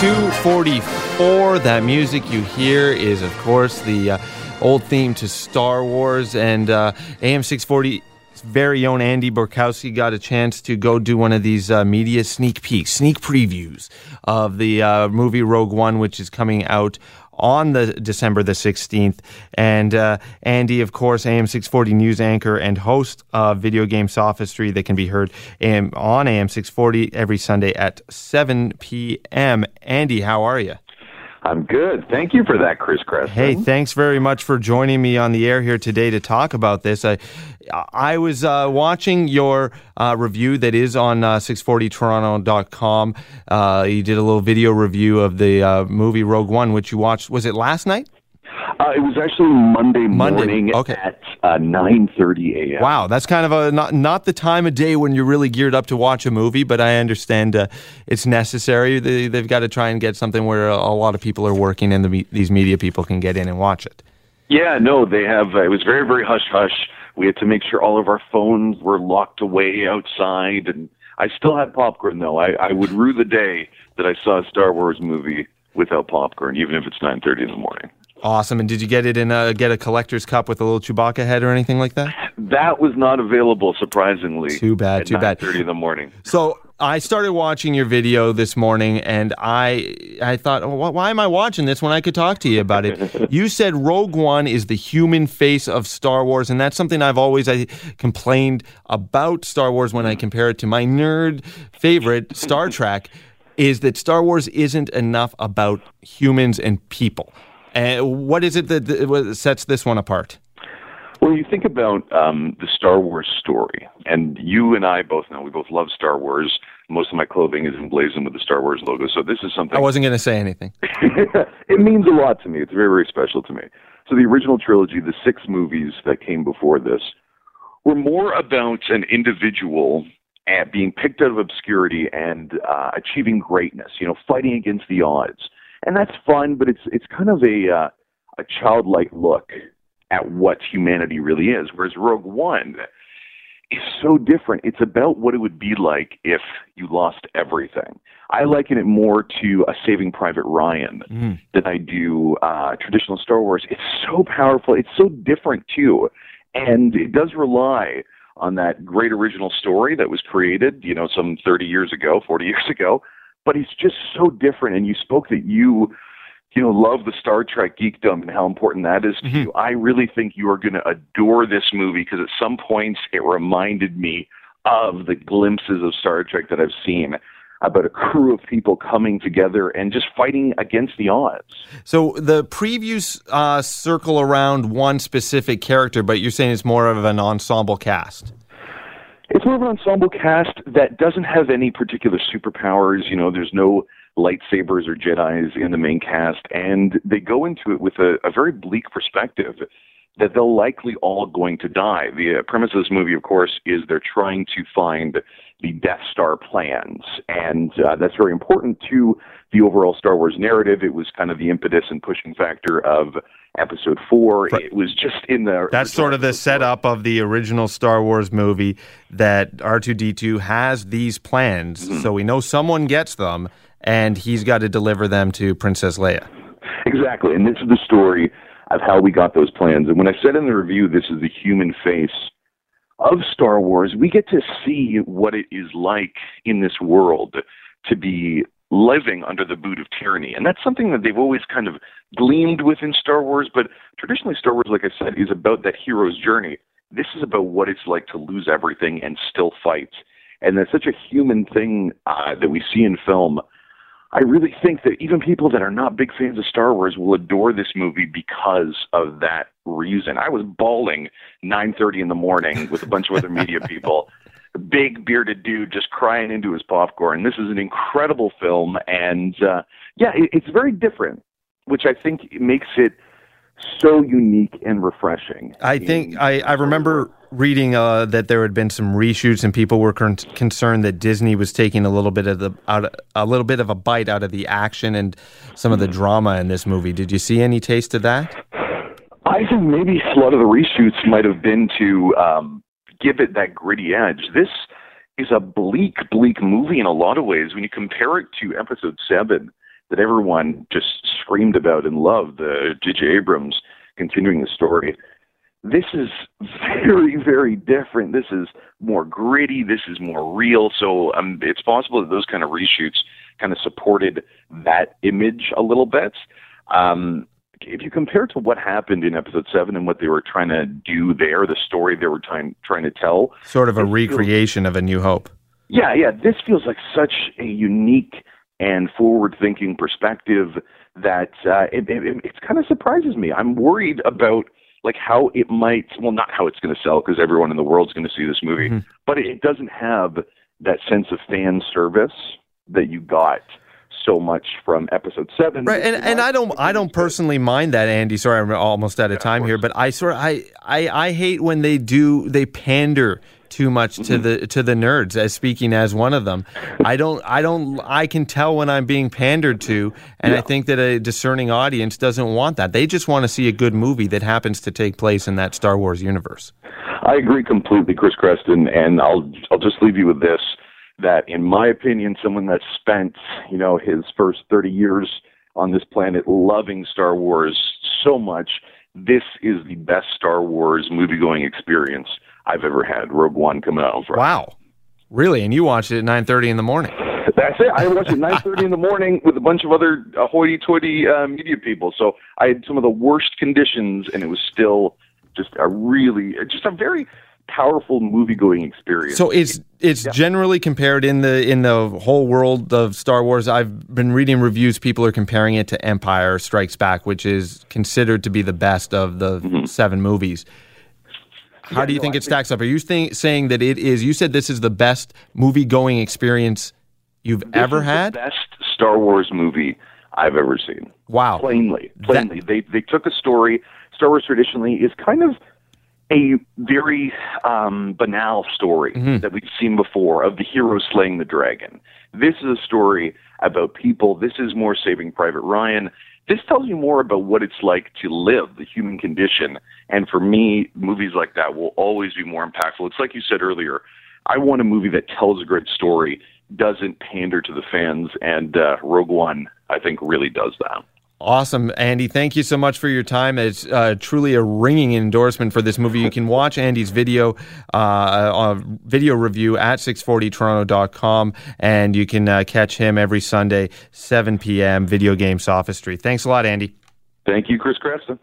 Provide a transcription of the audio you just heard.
244. That music you hear is, of course, the uh, old theme to Star Wars. And uh, AM 640 very own Andy Borkowski got a chance to go do one of these uh, media sneak peeks, sneak previews of the uh, movie Rogue One, which is coming out on the December the 16th. And uh, Andy, of course, AM640 news anchor and host of Video Game Sophistry that can be heard AM, on AM640 every Sunday at 7 p.m. Andy, how are you? I'm good. Thank you for that, Chris Creston. Hey, thanks very much for joining me on the air here today to talk about this. I, I was uh, watching your uh, review that is on uh, 640toronto.com. Uh, you did a little video review of the uh, movie Rogue One, which you watched. Was it last night? Uh, it was actually Monday, Monday. morning Okay. at uh, 9.30 a.m. Wow, that's kind of a not not the time of day when you're really geared up to watch a movie, but I understand uh, it's necessary. They, they've got to try and get something where a, a lot of people are working and the, these media people can get in and watch it. Yeah, no, they have. Uh, it was very, very hush hush. We had to make sure all of our phones were locked away outside, and I still had popcorn though. I, I would rue the day that I saw a Star Wars movie without popcorn, even if it's 9:30 in the morning. Awesome. And did you get it in a get a collector's cup with a little Chewbacca head or anything like that? That was not available, surprisingly. Too bad, too bad. Thirty in the morning. So I started watching your video this morning, and I I thought, oh, wh- why am I watching this when I could talk to you about it? you said Rogue One is the human face of Star Wars, and that's something I've always I complained about Star Wars when I compare it to my nerd favorite Star Trek. Is that Star Wars isn't enough about humans and people? And what is it that, that sets this one apart? Well, you think about um, the Star Wars story, and you and I both know we both love Star Wars. Most of my clothing is emblazoned with the Star Wars logo, so this is something. I wasn't going to say anything. it means a lot to me. It's very, very special to me. So the original trilogy, the six movies that came before this, were more about an individual being picked out of obscurity and uh, achieving greatness. You know, fighting against the odds, and that's fun. But it's it's kind of a uh, a childlike look at what humanity really is. Whereas Rogue One is so different. It's about what it would be like if you lost everything. I liken it more to a Saving Private Ryan Mm. than I do uh, traditional Star Wars. It's so powerful. It's so different too, and it does rely on that great original story that was created, you know, some 30 years ago, 40 years ago. But it's just so different. And you spoke that you, you know, love the Star Trek geekdom and how important that is to you. I really think you are going to adore this movie because at some points it reminded me of the glimpses of Star Trek that I've seen about a crew of people coming together and just fighting against the odds. So the previews uh, circle around one specific character, but you're saying it's more of an ensemble cast. It's more of an ensemble cast that doesn't have any particular superpowers. You know, there's no lightsabers or Jedi's in the main cast, and they go into it with a, a very bleak perspective that they're likely all going to die. The uh, premise of this movie, of course, is they're trying to find the Death Star plans, and uh, that's very important to the overall Star Wars narrative. It was kind of the impetus and pushing factor of Episode Four. Right. It was just in the That's sort of the setup of the original Star Wars movie that R2D2 has these plans, Mm-hmm. so we know someone gets them, and he's got to deliver them to Princess Leia. Exactly. And this is the story of how we got those plans. And when I said in the review, this is the human face of Star Wars, we get to see what it is like in this world to be living under the boot of tyranny. And that's something that they've always kind of gleamed with in Star Wars. But traditionally, Star Wars, like I said, is about that hero's journey. This is about what it's like to lose everything and still fight. And that's such a human thing uh, that we see in film. I really think that even people that are not big fans of Star Wars will adore this movie because of that reason. I was bawling 9:30 in the morning with a bunch of other media people. A big bearded dude just crying into his popcorn. This is an incredible film, and uh, yeah, it, it's very different, which I think makes it so unique and refreshing. I think I, I remember reading uh, that there had been some reshoots and people were con- concerned that Disney was taking a little bit of the out a little bit of a bite out of the action and some of the drama in this movie. Did you see any taste of that? I think maybe a lot of the reshoots might have been to um, give it that gritty edge. This is a bleak, bleak movie in a lot of ways. When you compare it to Episode Seven, that everyone just screamed about and loved, uh, J.J. Abrams continuing the story. This is very, very different. This is more gritty. This is more real. So um, it's possible that those kind of reshoots kind of supported that image a little bit. Um, if you compare to what happened in episode seven and what they were trying to do there, the story they were trying trying to tell, sort of a recreation feels, of A New Hope. Yeah, yeah. This feels like such a unique and forward-thinking perspective that uh, it, it, it kind of surprises me. I'm worried about like how it might. Well, not how it's going to sell because everyone in the world's going to see this movie, mm-hmm. but it doesn't have that sense of fan service that you got so much from episode seven. Right, and, and I don't I don't personally mind that, Andy. Sorry, I'm almost out of yeah, time of here, but I sort of I, I I hate when they do they pander too much to mm-hmm. the to the nerds as speaking as one of them i don't i don't i can tell when i'm being pandered to and yeah. i think that a discerning audience doesn't want that they just want to see a good movie that happens to take place in that star wars universe i agree completely chris creston and i'll i'll just leave you with this that, in my opinion, someone that spent, you know, his first 30 years on this planet loving Star Wars so much, this is the best Star Wars movie going experience I've ever had. Rogue One coming out on Friday. Wow. Really? And you watched it at 9.30 in the morning? That's it. I watched it 9.30 in the morning with a bunch of other uh, hoity-toity uh, media people. So I had some of the worst conditions, and it was still just a really, just a very powerful movie going experience. So it's it's yeah. generally compared in the in the whole world of Star Wars. I've been reading reviews. People are comparing it to Empire Strikes Back, which is considered to be the best of the mm-hmm. seven movies. How yeah, do you no, think I it stacks up? Are you th- saying that it is? You said this is the best movie going experience you've ever had. best Star Wars movie I've ever seen. Wow. Plainly, plainly, that... they they took a story. Star Wars traditionally is kind of a very um, banal story mm-hmm. that we've seen before of the hero slaying the dragon. This is a story about people. This is more Saving Private Ryan. This tells you more about what it's like to live the human condition. And for me, movies like that will always be more impactful. It's like you said earlier. I want a movie that tells a great story, doesn't pander to the fans, and uh, Rogue One, I think, really does that. Awesome, Andy. Thank you so much for your time. It's uh, truly a ringing endorsement for this movie. You can watch Andy's video, uh, uh, video review at 640toronto.com, and you can uh, catch him every Sunday, 7 p.m., Video Game Sophistry. Thanks a lot, Andy. Thank you, Chris Creston.